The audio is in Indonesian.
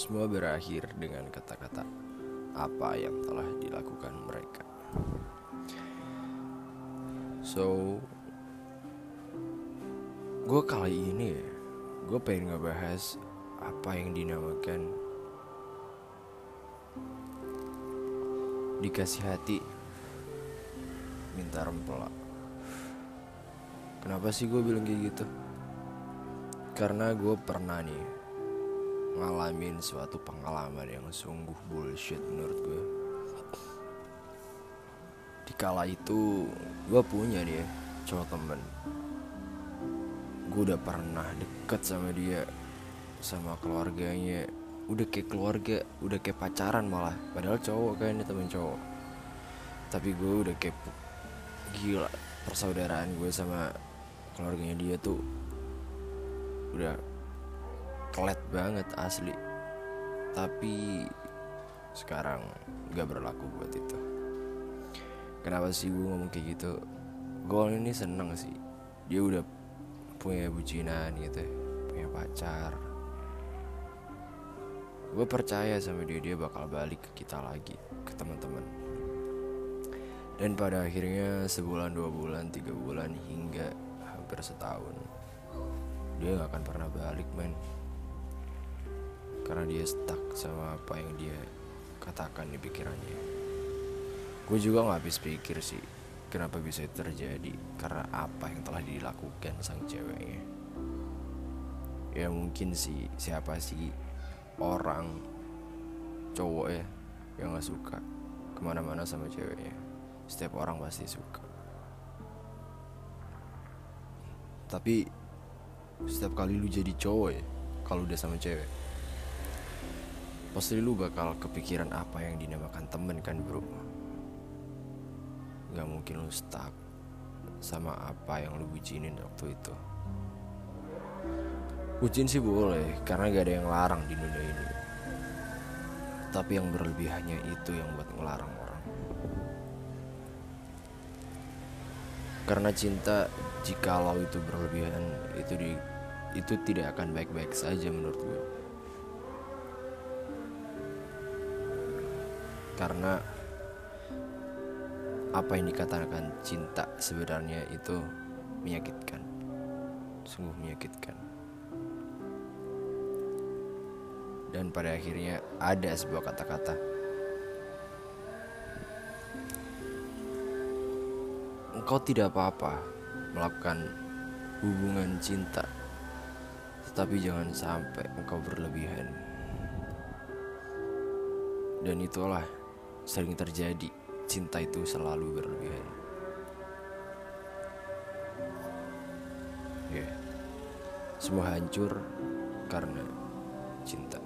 Semua berakhir dengan kata-kata apa yang telah dilakukan mereka. So, gue kali ini ya, gue pengen ngebahas apa yang dinamakan dikasih hati minta rempela. Kenapa sih gue bilang kayak gitu? Karena gue pernah nih ngalamin suatu pengalaman yang sungguh bullshit menurut gue. Di kala itu gue punya ya, cowok temen. Gue udah pernah deket sama dia, sama keluarganya. Udah kayak keluarga, udah kayak pacaran malah. Padahal cowok kan temen cowok. Tapi gue udah kayak gila persaudaraan gue sama keluarganya dia tuh udah kelet banget asli. Tapi sekarang gak berlaku buat itu. Kenapa sih gue ngomong kayak gitu? Gue ini seneng sih. Dia udah punya bucinan gitu punya pacar. Gue percaya sama dia dia bakal balik ke kita lagi ke teman-teman. Dan pada akhirnya sebulan dua bulan tiga bulan hingga hampir setahun dia gak akan pernah balik men karena dia stuck sama apa yang dia katakan di pikirannya. Gue juga gak habis pikir sih kenapa bisa terjadi karena apa yang telah dilakukan sang ceweknya. Ya mungkin sih siapa sih orang cowok ya yang gak suka ke mana-mana sama ceweknya. Setiap orang pasti suka. Tapi setiap kali lu jadi cowok ya kalau udah sama cewek pasti lu bakal kepikiran apa yang dinamakan temen kan bro? Gak mungkin lu stuck sama apa yang lu bucinin waktu itu. Bucin sih boleh karena gak ada yang larang di dunia ini. Tapi yang berlebihannya itu yang buat ngelarang orang. Karena cinta jikalau itu berlebihan itu di itu tidak akan baik-baik saja menurut gue karena apa yang dikatakan cinta sebenarnya itu menyakitkan. Sungguh menyakitkan. Dan pada akhirnya ada sebuah kata-kata. Engkau tidak apa-apa melakukan hubungan cinta tetapi jangan sampai engkau berlebihan. Dan itulah sering terjadi. Cinta itu selalu berlebihan. Yeah. semua hancur karena cinta